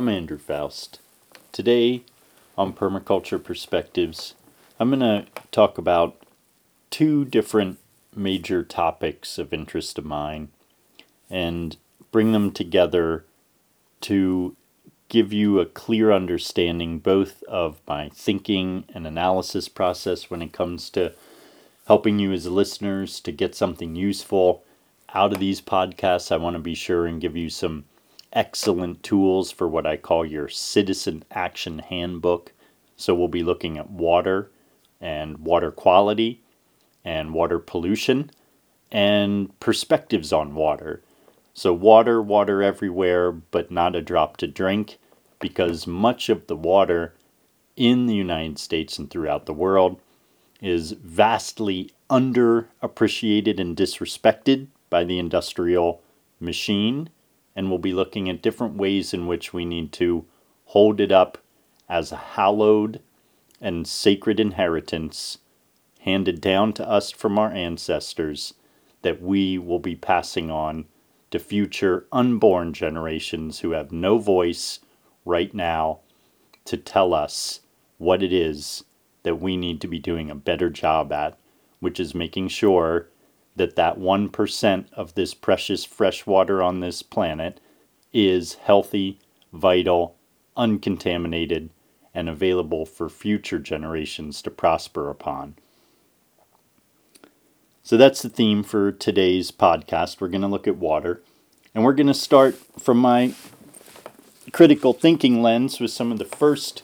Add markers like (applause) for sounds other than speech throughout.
I'm Andrew Faust. Today on Permaculture Perspectives, I'm going to talk about two different major topics of interest of mine and bring them together to give you a clear understanding both of my thinking and analysis process when it comes to helping you as listeners to get something useful out of these podcasts. I want to be sure and give you some excellent tools for what I call your citizen action handbook. So we'll be looking at water and water quality and water pollution and perspectives on water. So, water, water everywhere, but not a drop to drink, because much of the water in the United States and throughout the world is vastly underappreciated and disrespected by the industrial machine and we'll be looking at different ways in which we need to hold it up as a hallowed and sacred inheritance handed down to us from our ancestors that we will be passing on to future unborn generations who have no voice right now to tell us what it is that we need to be doing a better job at, which is making sure that that 1% of this precious fresh water on this planet is healthy, vital, uncontaminated, and available for future generations to prosper upon. So that's the theme for today's podcast. We're going to look at water. And we're going to start from my critical thinking lens with some of the first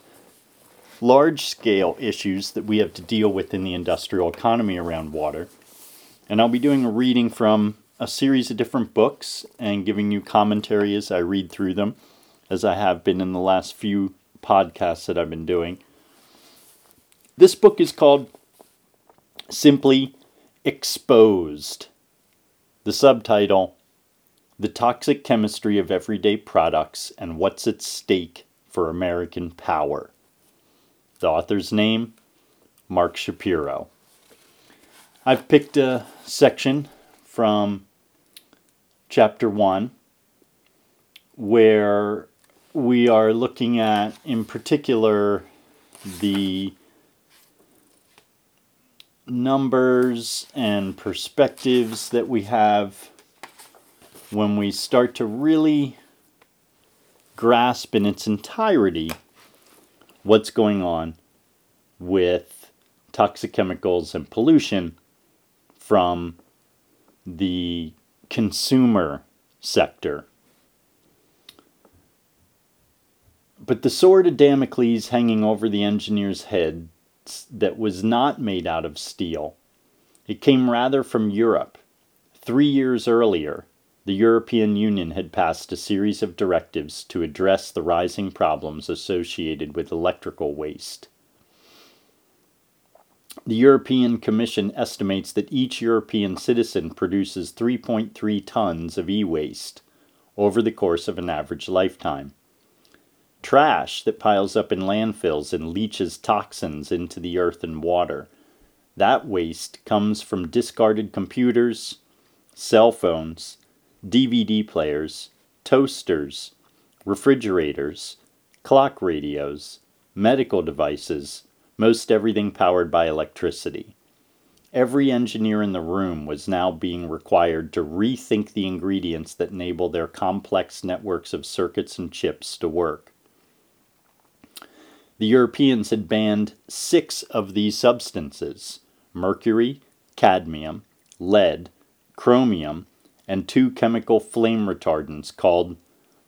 large scale issues that we have to deal with in the industrial economy around water. And I'll be doing a reading from a series of different books and giving you commentary as I read through them, as I have been in the last few podcasts that I've been doing. This book is called simply Exposed. The subtitle The Toxic Chemistry of Everyday Products and What's at Stake for American Power. The author's name Mark Schapiro. I've picked a section from chapter 1 where we are looking at, in particular, the numbers and perspectives that we have when we start to really grasp in its entirety what's going on with toxic chemicals and pollution from the consumer sector. But the sword of Damocles hanging over the engineer's head that was not made out of steel. It came rather from Europe. Three years earlier, the European Union had passed a series of directives to address the rising problems associated with electrical waste. The European Commission estimates that each European citizen produces 3.3 tons of e waste over the course of an average lifetime. Trash that piles up in landfills and leaches toxins into the earth and water. That waste comes from discarded computers, cell phones, DVD players, toasters, refrigerators, clock radios, medical devices, most everything powered by electricity. Every engineer in the room was now being required to rethink the ingredients that enable their complex networks of circuits and chips to work. The Europeans had banned six of these substances mercury, cadmium, lead, chromium, and two chemical flame retardants called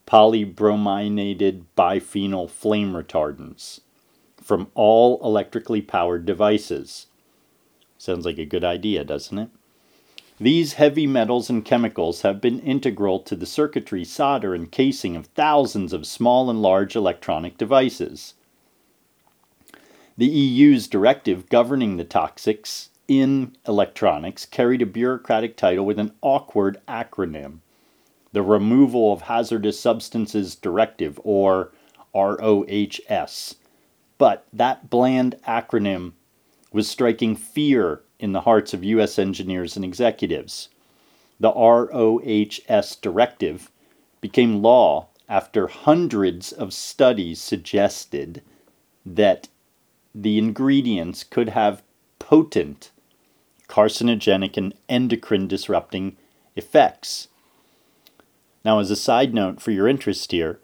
polybrominated biphenyl flame retardants from all electrically powered devices. Sounds like a good idea, doesn't it? These heavy metals and chemicals have been integral to the circuitry, solder, and casing of thousands of small and large electronic devices. The EU's directive governing the toxics in electronics carried a bureaucratic title with an awkward acronym the Removal of Hazardous Substances Directive, or ROHS, but that bland acronym was striking fear in the hearts of U.S. engineers and executives. The ROHS directive became law after hundreds of studies suggested that the ingredients could have potent carcinogenic and endocrine disrupting effects. Now, as a side note for your interest here,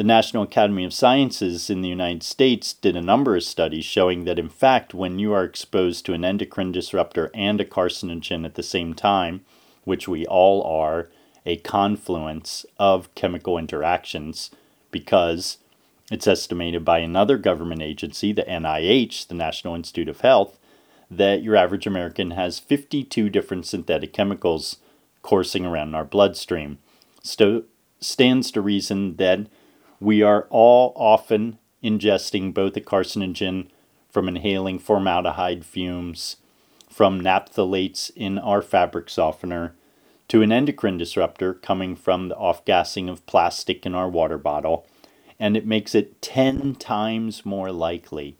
the National Academy of Sciences in the United States did a number of studies showing that, in fact, when you are exposed to an endocrine disruptor and a carcinogen at the same time, which we all are, a confluence of chemical interactions, because it's estimated by another government agency, the NIH, the National Institute of Health, that your average American has 52 different synthetic chemicals coursing around in our bloodstream. Sto- stands to reason that we are all often ingesting both a carcinogen from inhaling formaldehyde fumes, from naphthalates in our fabric softener, to an endocrine disruptor coming from the off gassing of plastic in our water bottle, and it makes it 10 times more likely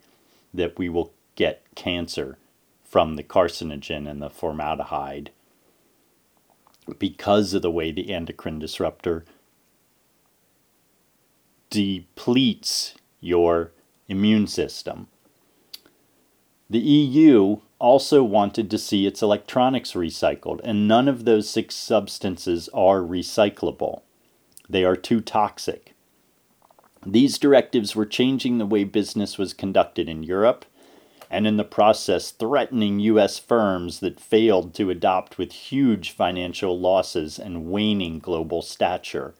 that we will get cancer from the carcinogen and the formaldehyde. Because of the way the endocrine disruptor depletes your immune system. The EU also wanted to see its electronics recycled, and none of those six substances are recyclable. They are too toxic. These directives were changing the way business was conducted in Europe, and in the process threatening U.S. firms that failed to adopt with huge financial losses and waning global stature.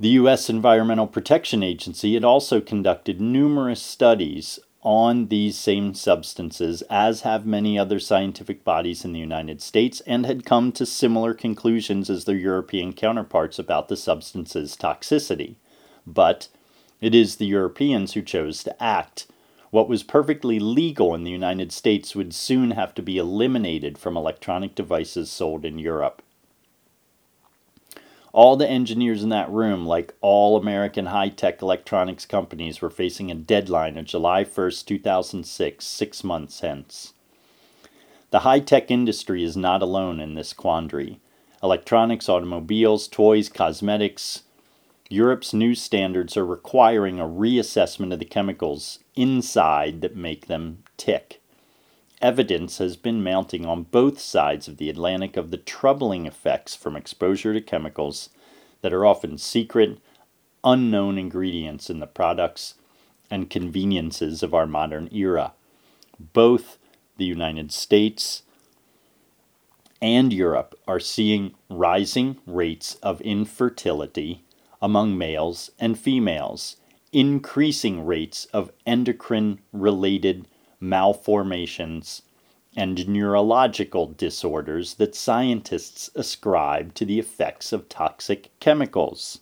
The U.S. Environmental Protection Agency had also conducted numerous studies on these same substances, as have many other scientific bodies in the United States, and had come to similar conclusions as their European counterparts about the substance's toxicity. But it is the Europeans who chose to act. What was perfectly legal in the United States would soon have to be eliminated from electronic devices sold in Europe. All the engineers in that room, like all American high tech electronics companies, were facing a deadline of July 1st, 2006, six months hence. The high tech industry is not alone in this quandary. Electronics, automobiles, toys, cosmetics, Europe's new standards are requiring a reassessment of the chemicals inside that make them tick evidence has been mounting on both sides of the Atlantic of the troubling effects from exposure to chemicals that are often secret, unknown ingredients in the products and conveniences of our modern era. Both the United States and Europe are seeing rising rates of infertility among males and females, increasing rates of endocrine related malformations, and neurological disorders that scientists ascribe to the effects of toxic chemicals.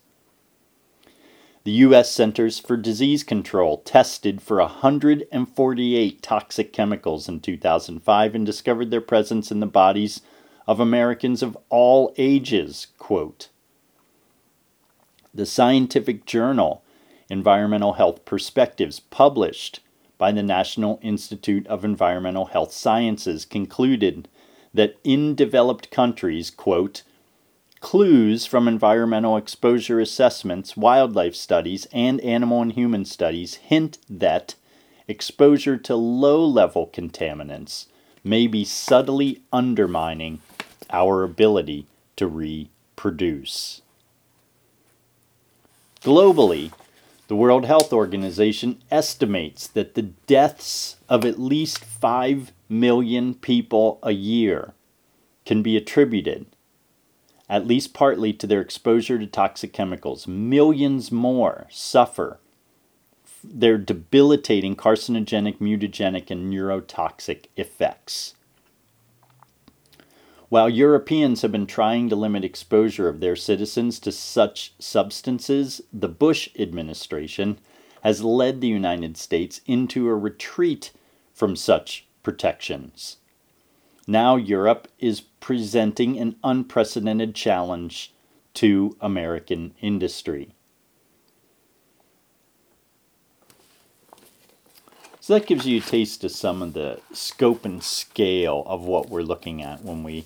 The U.S. Centers for Disease Control tested for 148 toxic chemicals in 2005 and discovered their presence in the bodies of Americans of all ages. Quote, the scientific journal Environmental Health Perspectives published by the National Institute of Environmental Health Sciences concluded that in developed countries, quote, clues from environmental exposure assessments, wildlife studies, and animal and human studies hint that exposure to low level contaminants may be subtly undermining our ability to reproduce. Globally, the World Health Organization estimates that the deaths of at least 5 million people a year can be attributed, at least partly, to their exposure to toxic chemicals. Millions more suffer their debilitating carcinogenic, mutagenic, and neurotoxic effects. While Europeans have been trying to limit exposure of their citizens to such substances, the Bush administration has led the United States into a retreat from such protections. Now, Europe is presenting an unprecedented challenge to American industry. So that gives you a taste of some of the scope and scale of what we're looking at when we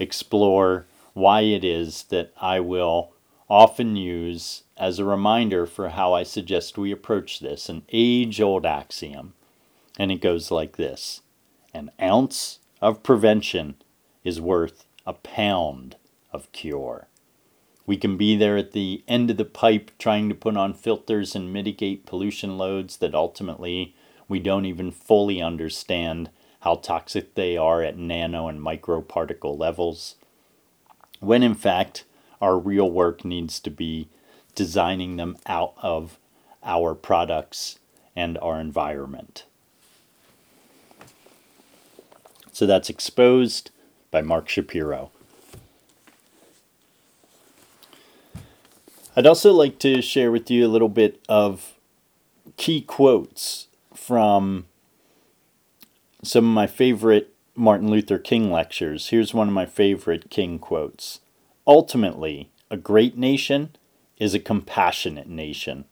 explore why it is that I will often use as a reminder for how I suggest we approach this an age old axiom. And it goes like this An ounce of prevention is worth a pound of cure. We can be there at the end of the pipe trying to put on filters and mitigate pollution loads that ultimately we don't even fully understand how toxic they are at nano and microparticle levels. When in fact, our real work needs to be designing them out of our products and our environment. So that's exposed by Mark Schapiro. I'd also like to share with you a little bit of key quotes from some of my favorite Martin Luther King lectures. Here's one of my favorite King quotes Ultimately, a great nation is a compassionate nation.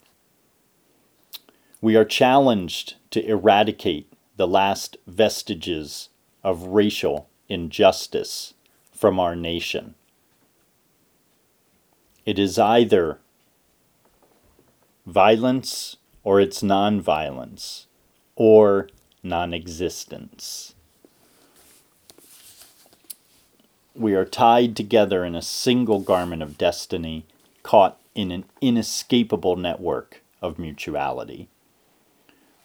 We are challenged to eradicate the last vestiges of racial injustice from our nation. It is either violence or it's non-violence or non-existence. We are tied together in a single garment of destiny, caught in an inescapable network of mutuality.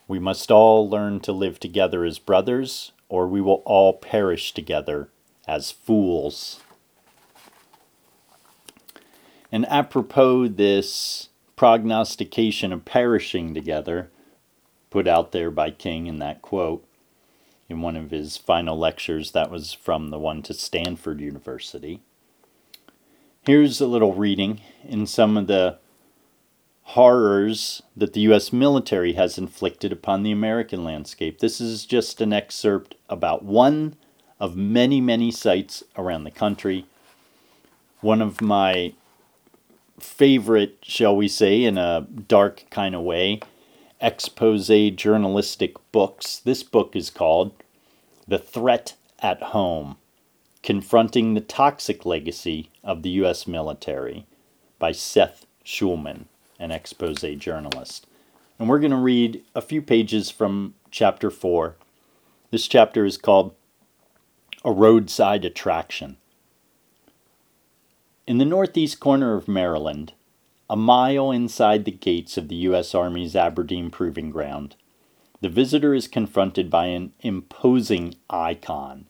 We must all learn to live together as brothers, or we will all perish together as fools. And apropos this prognostication of perishing together, put out there by King in that quote in one of his final lectures, that was from the one to Stanford University. Here's a little reading in some of the horrors that the U.S. military has inflicted upon the American landscape. This is just an excerpt about one of many, many sites around the country. One of my favorite, shall we say, in a dark kind of way, expose journalistic books. This book is called The Threat at Home Confronting the Toxic Legacy of the U.S. Military by Seth Shulman, an expose journalist. And we're going to read a few pages from chapter 4. This chapter is called A Roadside Attraction. In the northeast corner of Maryland, a mile inside the gates of the U.S. Army's Aberdeen Proving Ground, the visitor is confronted by an imposing icon.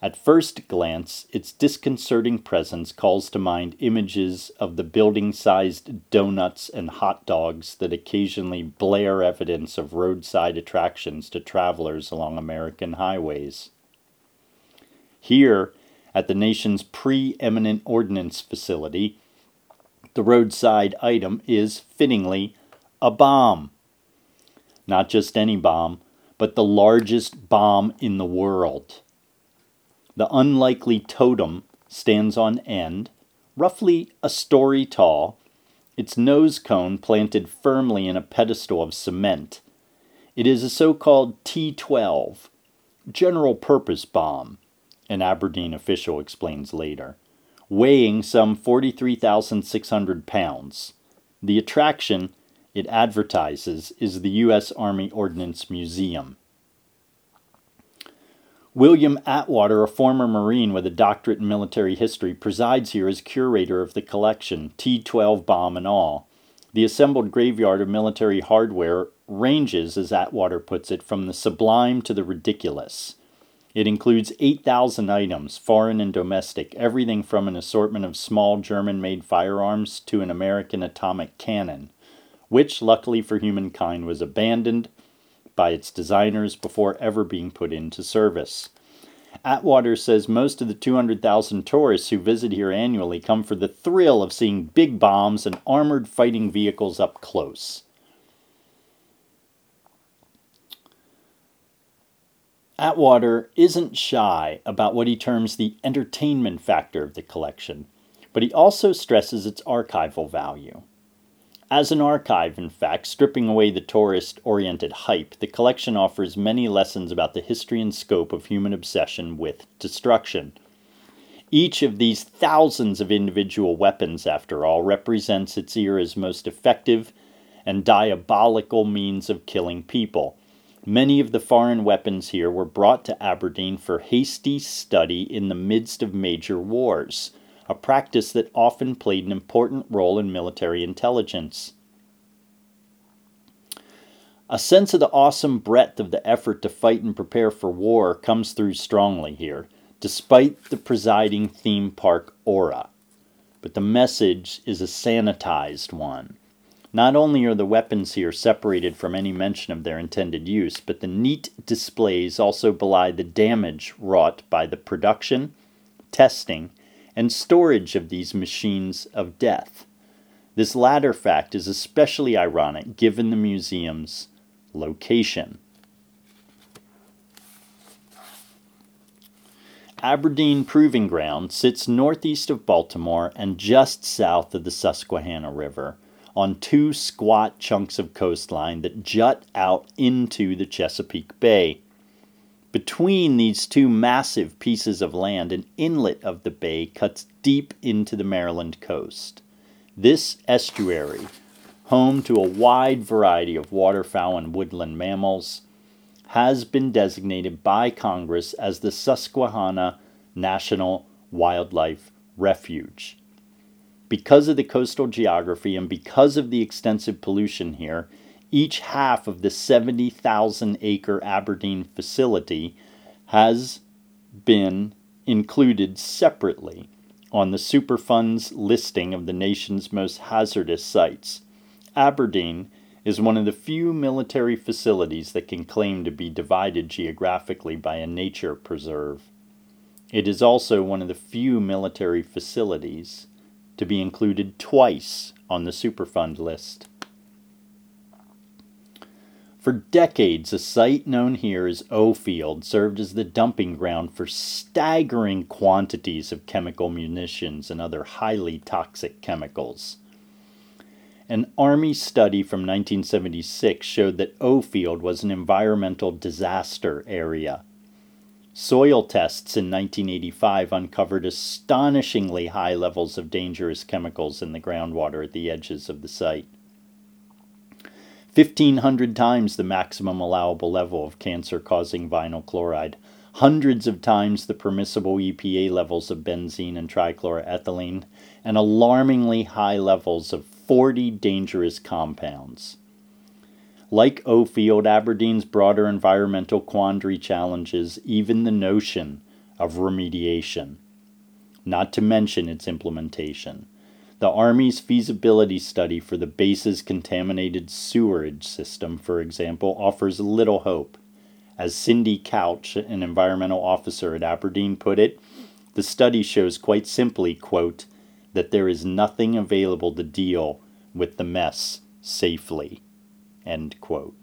At first glance, its disconcerting presence calls to mind images of the building sized donuts and hot dogs that occasionally blare evidence of roadside attractions to travelers along American highways. Here, at the nation's preeminent ordnance facility, the roadside item is fittingly a bomb. Not just any bomb, but the largest bomb in the world. The unlikely totem stands on end, roughly a story tall, its nose cone planted firmly in a pedestal of cement. It is a so called T 12, general purpose bomb an Aberdeen official explains later, weighing some 43,600 pounds. The attraction it advertises is the U.S. Army Ordnance Museum. William Atwater, a former Marine with a doctorate in military history, presides here as curator of the collection, T 12 bomb and all. The assembled graveyard of military hardware ranges, as Atwater puts it, from the sublime to the ridiculous. It includes 8,000 items, foreign and domestic, everything from an assortment of small German made firearms to an American atomic cannon, which, luckily for humankind, was abandoned by its designers before ever being put into service. Atwater says most of the 200,000 tourists who visit here annually come for the thrill of seeing big bombs and armored fighting vehicles up close. Atwater isn't shy about what he terms the entertainment factor of the collection, but he also stresses its archival value. As an archive, in fact, stripping away the tourist oriented hype, the collection offers many lessons about the history and scope of human obsession with destruction. Each of these thousands of individual weapons, after all, represents its era's most effective and diabolical means of killing people. Many of the foreign weapons here were brought to Aberdeen for hasty study in the midst of major wars, a practice that often played an important role in military intelligence. A sense of the awesome breadth of the effort to fight and prepare for war comes through strongly here despite the presiding theme park aura. But the message is a sanitized one. Not only are the weapons here separated from any mention of their intended use, but the neat displays also belie the damage wrought by the production, testing, and storage of these machines of death. This latter fact is especially ironic given the museum's location. Aberdeen Proving Ground sits northeast of Baltimore and just south of the Susquehanna River on two squat chunks of coastline that jut out into the Chesapeake Bay. Between these two massive pieces of land, an inlet of the bay cuts deep into the Maryland coast. This estuary, home to a wide variety of waterfowl and woodland mammals, has been designated by Congress as the Susquehanna National Wildlife Refuge. Because of the coastal geography and because of the extensive pollution here, each half of the 70,000 acre Aberdeen facility has been included separately on the Superfund's listing of the nation's most hazardous sites. Aberdeen is one of the few military facilities that can claim to be divided geographically by a nature preserve. It is also one of the few military facilities to be included twice on the Superfund list. For decades, a site known here as O Field served as the dumping ground for staggering quantities of chemical munitions and other highly toxic chemicals. An Army study from 1976 showed that O Field was an environmental disaster area. Soil tests in 1985 uncovered astonishingly high levels of dangerous chemicals in the groundwater at the edges of the site. 1,500 times the maximum allowable level of cancer causing vinyl chloride, hundreds of times the permissible EPA levels of benzene and trichloroethylene, and alarmingly high levels of 40 dangerous compounds. Like Ofield, Aberdeen's broader environmental quandary challenges even the notion of remediation, not to mention its implementation. The Army's feasibility study for the base's contaminated sewerage system, for example, offers little hope. As Cindy Couch, an environmental officer at Aberdeen, put it, the study shows quite simply, quote, that there is nothing available to deal with the mess safely. End quote.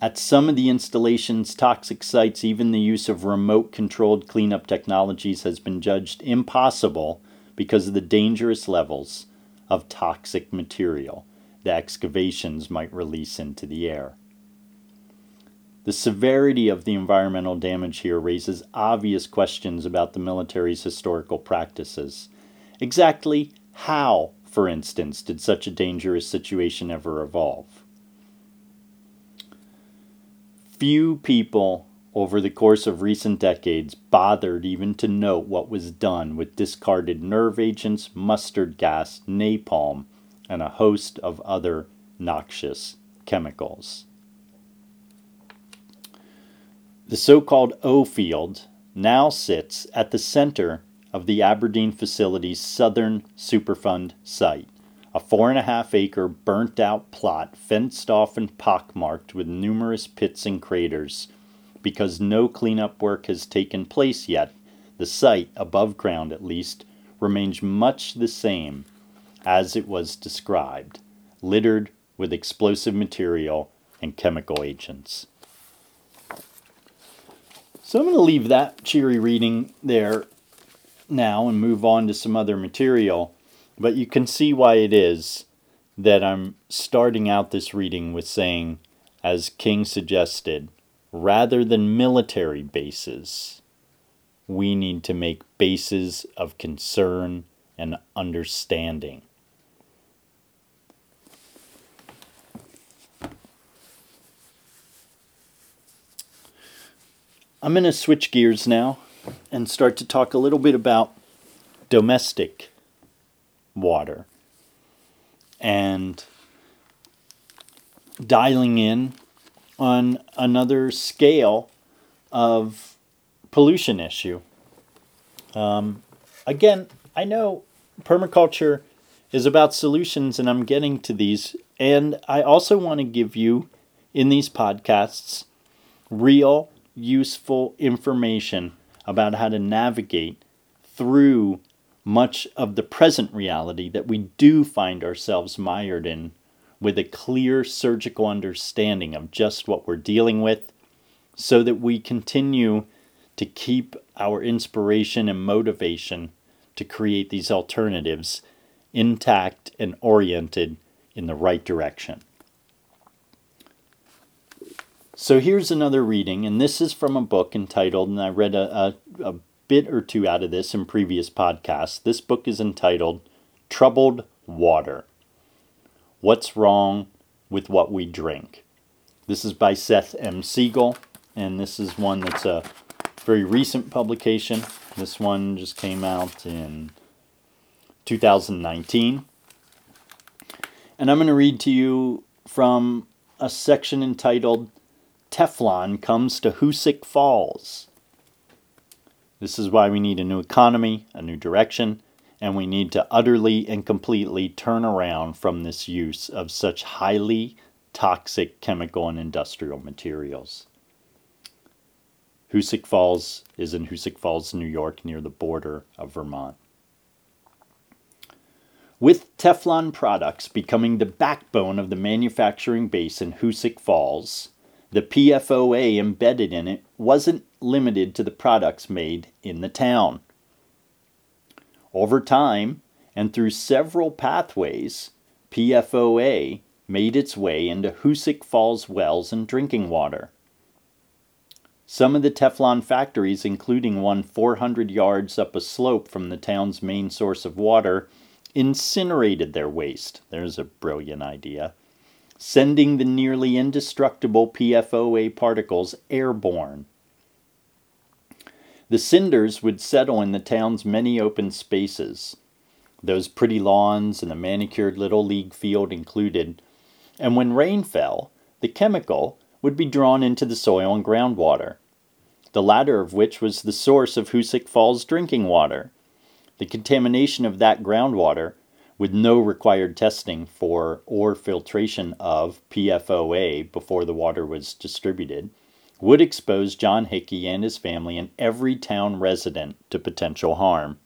At some of the installation's toxic sites, even the use of remote controlled cleanup technologies has been judged impossible because of the dangerous levels of toxic material the excavations might release into the air. The severity of the environmental damage here raises obvious questions about the military's historical practices. Exactly how, for instance, did such a dangerous situation ever evolve? Few people over the course of recent decades bothered even to note what was done with discarded nerve agents, mustard gas, napalm, and a host of other noxious chemicals. The so called O field now sits at the center of the Aberdeen facility's southern Superfund site, a four and a half acre burnt out plot fenced off and pockmarked with numerous pits and craters. Because no cleanup work has taken place yet, the site, above ground at least, remains much the same as it was described, littered with explosive material and chemical agents. So I'm going to leave that cheery reading there now and move on to some other material. But you can see why it is that I'm starting out this reading with saying, as King suggested, rather than military bases, we need to make bases of concern and understanding. I'm going to switch gears now and start to talk a little bit about domestic water and dialing in on another scale of pollution issue. Um, again, I know permaculture is about solutions, and I'm getting to these. And I also want to give you in these podcasts real, useful information about how to navigate through much of the present reality that we do find ourselves mired in with a clear surgical understanding of just what we're dealing with so that we continue to keep our inspiration and motivation to create these alternatives intact and oriented in the right direction. So here's another reading, and this is from a book entitled, and I read a, a, a bit or two out of this in previous podcasts. This book is entitled Troubled Water What's Wrong with What We Drink? This is by Seth M. Siegel, and this is one that's a very recent publication. This one just came out in 2019. And I'm going to read to you from a section entitled Teflon Comes to Hoosick Falls. This is why we need a new economy, a new direction, and we need to utterly and completely turn around from this use of such highly toxic chemical and industrial materials. Hoosick Falls is in Hoosick Falls, New York, near the border of Vermont. With Teflon products becoming the backbone of the manufacturing base in Hoosick Falls, the PFOA embedded in it wasn't limited to the products made in the town. Over time, and through several pathways, PFOA made its way into Hoosick Falls wells and drinking water. Some of the Teflon factories, including one 400 yards up a slope from the town's main source of water, incinerated their waste. There's a brilliant idea. Sending the nearly indestructible PFOA particles airborne. The cinders would settle in the town's many open spaces, those pretty lawns and the manicured little league field included, and when rain fell, the chemical would be drawn into the soil and groundwater, the latter of which was the source of Hoosick Falls drinking water. The contamination of that groundwater, with no required testing for or filtration of PFOA before the water was distributed, would expose John Hickey and his family and every town resident to potential harm.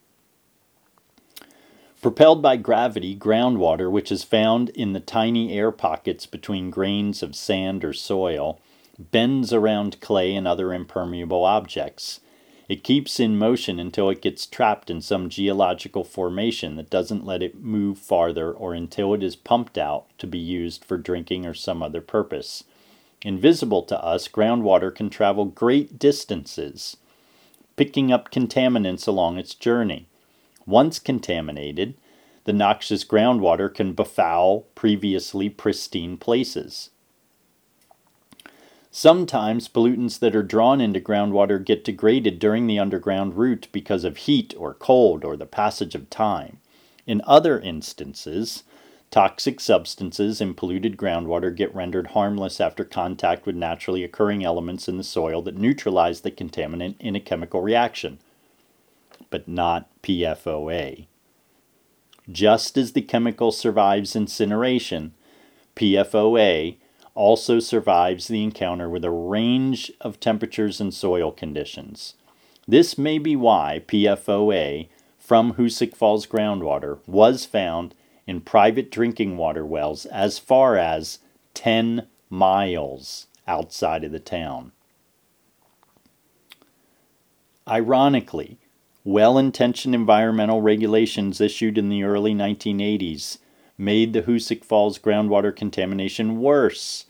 Propelled by gravity, groundwater, which is found in the tiny air pockets between grains of sand or soil, bends around clay and other impermeable objects, it keeps in motion until it gets trapped in some geological formation that doesn't let it move farther or until it is pumped out to be used for drinking or some other purpose. Invisible to us, groundwater can travel great distances, picking up contaminants along its journey. Once contaminated, the noxious groundwater can befoul previously pristine places. Sometimes pollutants that are drawn into groundwater get degraded during the underground route because of heat or cold or the passage of time. In other instances, toxic substances in polluted groundwater get rendered harmless after contact with naturally occurring elements in the soil that neutralize the contaminant in a chemical reaction, but not PFOA. Just as the chemical survives incineration, PFOA also survives the encounter with a range of temperatures and soil conditions. This may be why PFOA from Hoosick Falls groundwater was found in private drinking water wells as far as 10 miles outside of the town. Ironically, well intentioned environmental regulations issued in the early 1980s made the Hoosick Falls groundwater contamination worse.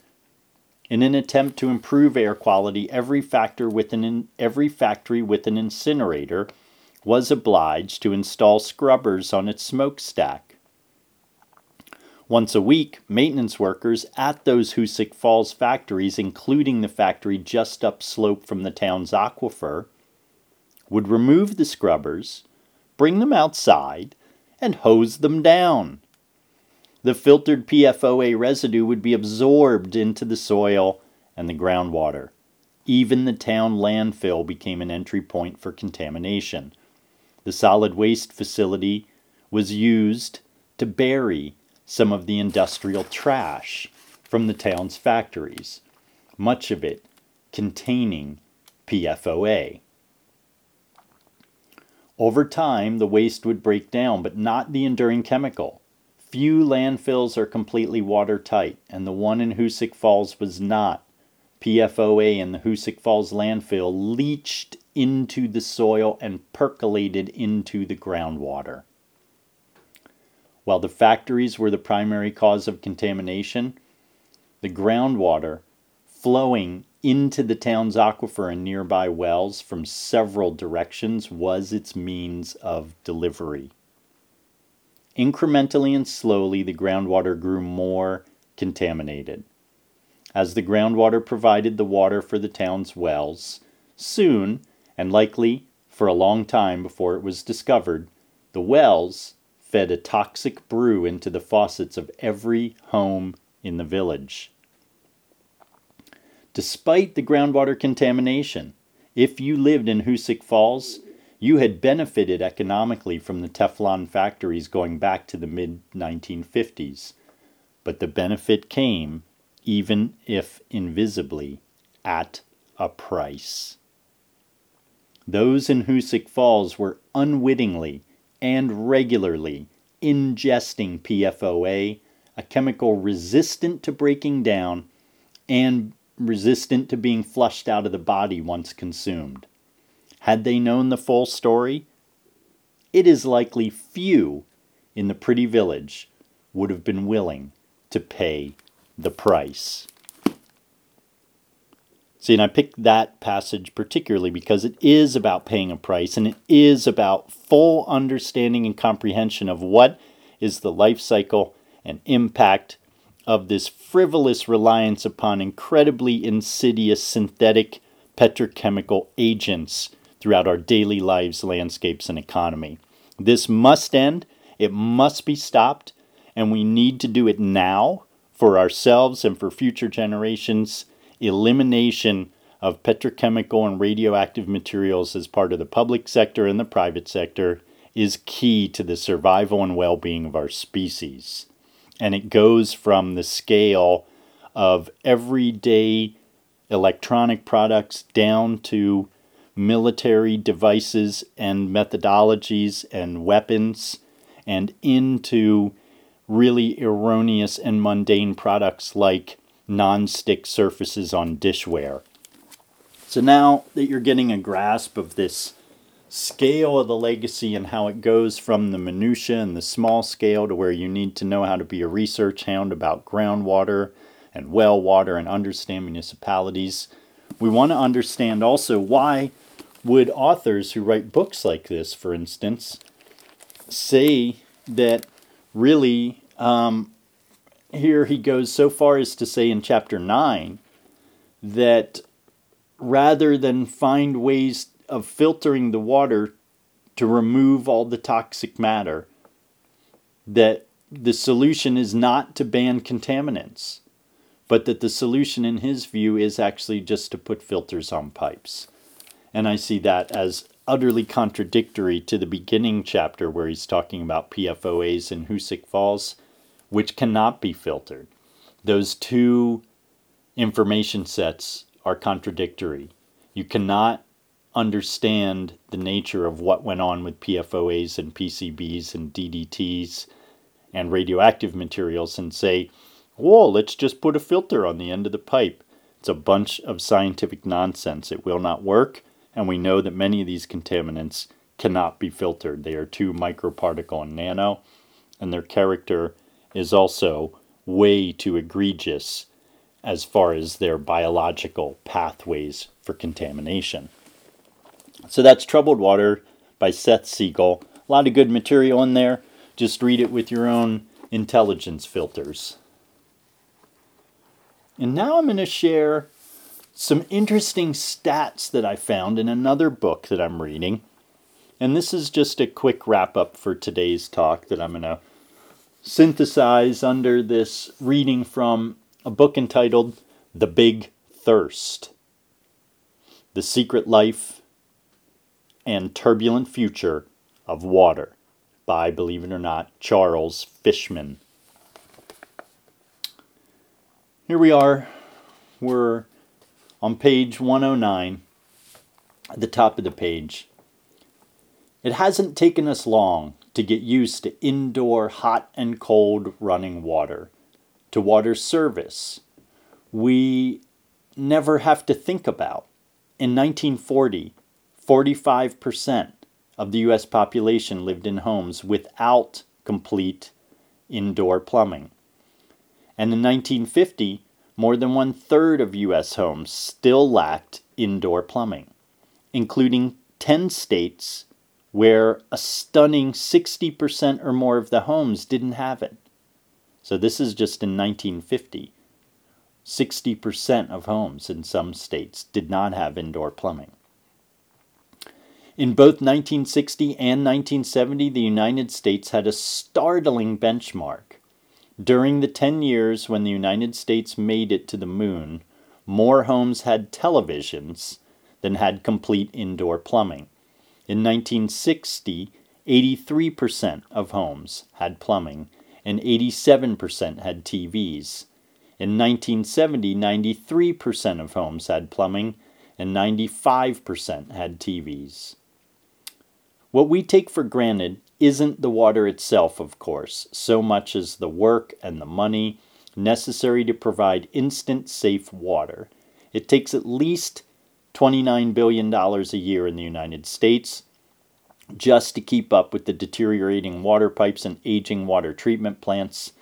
In an attempt to improve air quality, every, factor with an every factory with an incinerator was obliged to install scrubbers on its smokestack. Once a week, maintenance workers at those Hoosick Falls factories, including the factory just upslope from the town's aquifer, would remove the scrubbers, bring them outside, and hose them down. The filtered PFOA residue would be absorbed into the soil and the groundwater. Even the town landfill became an entry point for contamination. The solid waste facility was used to bury some of the industrial trash from the town's factories, much of it containing PFOA. Over time, the waste would break down, but not the enduring chemical. Few landfills are completely watertight, and the one in Hoosick Falls was not. PFOA in the Hoosick Falls landfill leached into the soil and percolated into the groundwater. While the factories were the primary cause of contamination, the groundwater flowing into the town's aquifer and nearby wells from several directions was its means of delivery. Incrementally and slowly, the groundwater grew more contaminated. As the groundwater provided the water for the town's wells, soon, and likely for a long time before it was discovered, the wells fed a toxic brew into the faucets of every home in the village. Despite the groundwater contamination, if you lived in Hoosick Falls, you had benefited economically from the Teflon factories going back to the mid 1950s, but the benefit came, even if invisibly, at a price. Those in Hoosick Falls were unwittingly and regularly ingesting PFOA, a chemical resistant to breaking down and resistant to being flushed out of the body once consumed. Had they known the full story, it is likely few in the pretty village would have been willing to pay the price. See, and I picked that passage particularly because it is about paying a price and it is about full understanding and comprehension of what is the life cycle and impact of this frivolous reliance upon incredibly insidious synthetic petrochemical agents throughout our daily lives, landscapes, and economy. This must end, it must be stopped, and we need to do it now for ourselves and for future generations. Elimination of petrochemical and radioactive materials as part of the public sector and the private sector is key to the survival and well being of our species. And it goes from the scale of everyday electronic products down to military devices and methodologies and weapons and into really erroneous and mundane products like non-stick surfaces on dishware. So now that you're getting a grasp of this scale of the legacy and how it goes from the minutia and the small scale to where you need to know how to be a research hound about groundwater and well water and understand municipalities, we want to understand also why would authors who write books like this, for instance, say that really, um, here he goes so far as to say in chapter 9 that rather than find ways of filtering the water to remove all the toxic matter, that the solution is not to ban contaminants, but that the solution, in his view, is actually just to put filters on pipes. And I see that as utterly contradictory to the beginning chapter where he's talking about PFOAs in Hoosick Falls, which cannot be filtered. Those two information sets are contradictory. You cannot understand the nature of what went on with PFOAs and PCBs and DDTs and radioactive materials and say, whoa, let's just put a filter on the end of the pipe. It's a bunch of scientific nonsense. It will not work and we know that many of these contaminants cannot be filtered. They are too microparticle and nano, and their character is also way too egregious as far as their biological pathways for contamination. So that's Troubled Water by Seth Siegel. A lot of good material in there. Just read it with your own intelligence filters. And now I'm going to share some interesting stats that I found in another book that I'm reading. And this is just a quick wrap up for today's talk that I'm going to synthesize under this reading from a book entitled The Big Thirst The Secret Life and Turbulent Future of Water by, believe it or not, Charles Fishman. Here we are. We're on page 109, at the top of the page. It hasn't taken us long to get used to indoor hot and cold running water, to water service. We never have to think about. In 1940, 45% of the US population lived in homes without complete indoor plumbing. And in 1950, more than one third of US homes still lacked indoor plumbing, including 10 states where a stunning 60% or more of the homes didn't have it. So this is just in 1950. 60% of homes in some states did not have indoor plumbing. In both 1960 and 1970, the United States had a startling benchmark. During the 10 years when the United States made it to the moon, more homes had televisions than had complete indoor plumbing. In 1960, 83% of homes had plumbing and 87% had TVs. In 1970, 93% of homes had plumbing and 95% had TVs. What we take for granted isn't the water itself, of course, so much as the work and the money necessary to provide instant, safe water. It takes at least $29 billion a year in the United States just to keep up with the deteriorating water pipes and aging water treatment plants.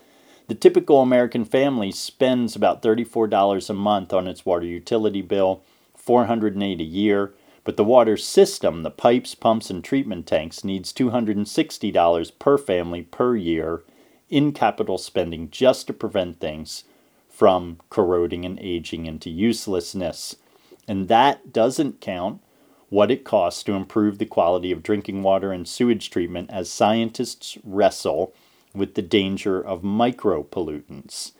The typical American family spends about $34 a month on its water utility bill, 408 a year. But the water system, the pipes, pumps, and treatment tanks, needs $260 per family per year in capital spending just to prevent things from corroding and aging into uselessness. And that doesn't count what it costs to improve the quality of drinking water and sewage treatment as scientists wrestle with the danger of micropollutants.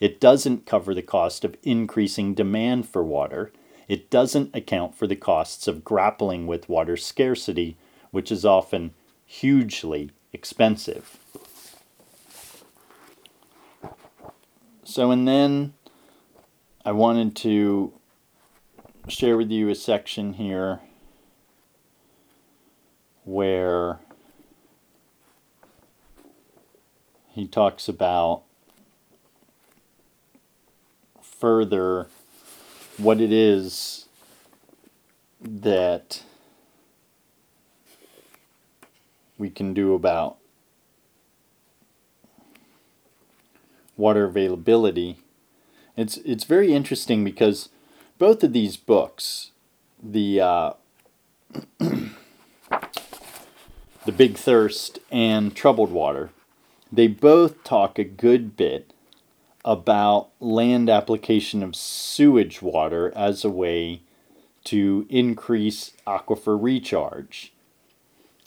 It doesn't cover the cost of increasing demand for water it doesn't account for the costs of grappling with water scarcity, which is often hugely expensive. So, and then I wanted to share with you a section here where he talks about further what it is that we can do about water availability. It's it's very interesting because both of these books, the uh, (clears throat) the Big Thirst and Troubled Water, they both talk a good bit about land application of sewage water as a way to increase aquifer recharge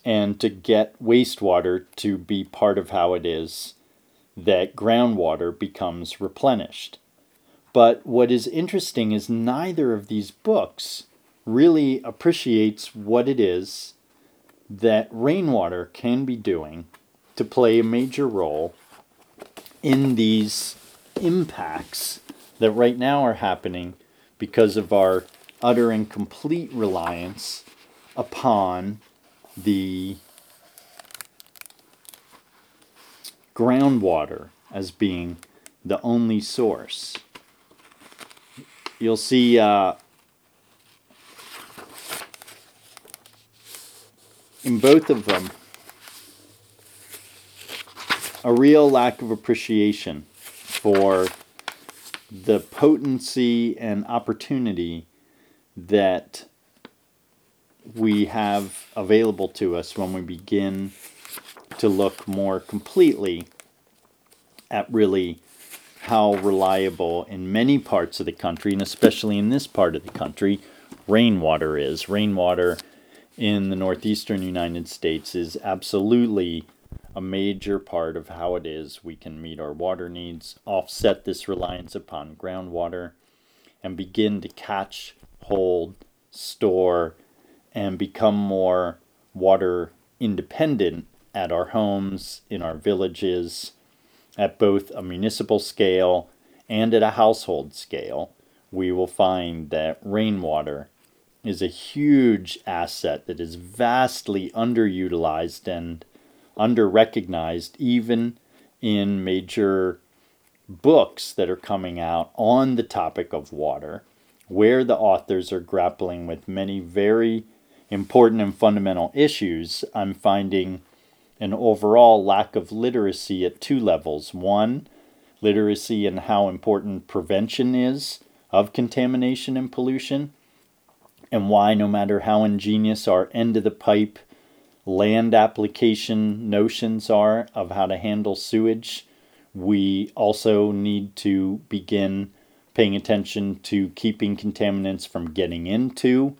and to get wastewater to be part of how it is that groundwater becomes replenished. But what is interesting is neither of these books really appreciates what it is that rainwater can be doing to play a major role in these impacts that right now are happening because of our utter and complete reliance upon the groundwater as being the only source. You'll see uh, in both of them a real lack of appreciation for the potency and opportunity that we have available to us when we begin to look more completely at really how reliable in many parts of the country, and especially in this part of the country, rainwater is. Rainwater in the northeastern United States is absolutely a major part of how it is we can meet our water needs, offset this reliance upon groundwater, and begin to catch, hold, store, and become more water independent at our homes, in our villages, at both a municipal scale and at a household scale, we will find that rainwater is a huge asset that is vastly underutilized and underrecognized, even in major books that are coming out on the topic of water, where the authors are grappling with many very important and fundamental issues. I'm finding an overall lack of literacy at two levels. One, literacy in how important prevention is of contamination and pollution, and why, no matter how ingenious our end of the pipe land application notions are of how to handle sewage, we also need to begin paying attention to keeping contaminants from getting into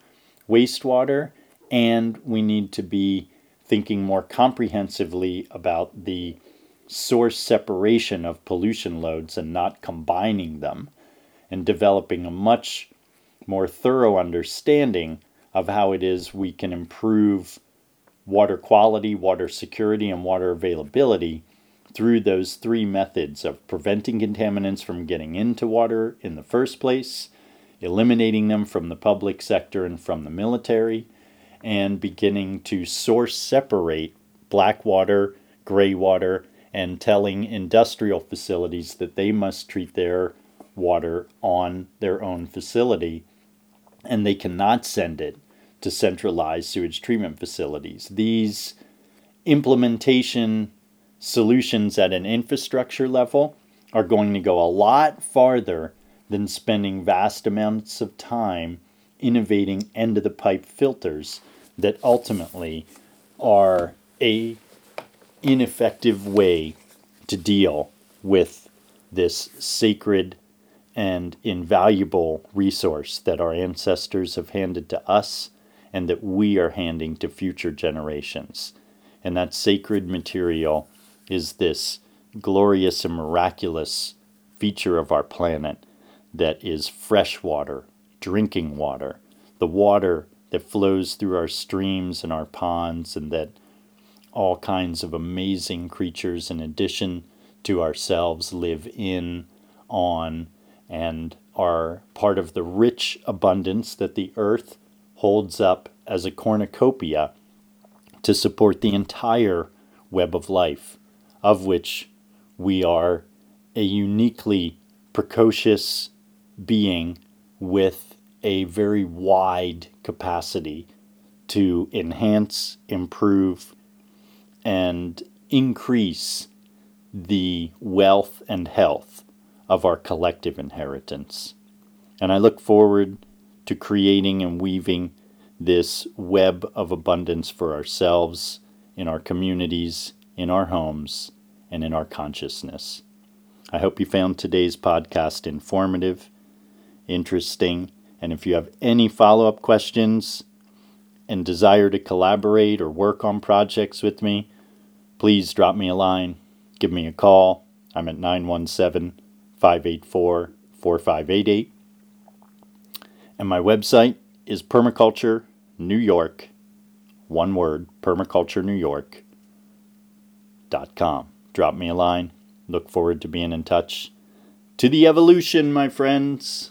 wastewater, and we need to be thinking more comprehensively about the source separation of pollution loads and not combining them, and developing a much more thorough understanding of how it is we can improve water quality, water security, and water availability through those three methods of preventing contaminants from getting into water in the first place, eliminating them from the public sector and from the military, and beginning to source separate black water, gray water, and telling industrial facilities that they must treat their water on their own facility. And they cannot send it to centralized sewage treatment facilities. These implementation solutions at an infrastructure level are going to go a lot farther than spending vast amounts of time innovating end of the pipe filters that ultimately are a ineffective way to deal with this sacred and invaluable resource that our ancestors have handed to us and that we are handing to future generations. And that sacred material is this glorious and miraculous feature of our planet that is fresh water, drinking water, the water that flows through our streams and our ponds, and that all kinds of amazing creatures, in addition to ourselves, live in, on, and are part of the rich abundance that the earth holds up as a cornucopia to support the entire web of life, of which we are a uniquely precocious being with a very wide capacity to enhance, improve, and increase the wealth and health of our collective inheritance. And I look forward to creating and weaving this web of abundance for ourselves, in our communities, in our homes, and in our consciousness. I hope you found today's podcast informative, interesting, and if you have any follow up questions and desire to collaborate or work on projects with me, please drop me a line, give me a call. I'm at 917 584 4588. And my website is Permaculture New York, one word, permaculture new york dot com Drop me a line. Look forward to being in touch. To the evolution, my friends.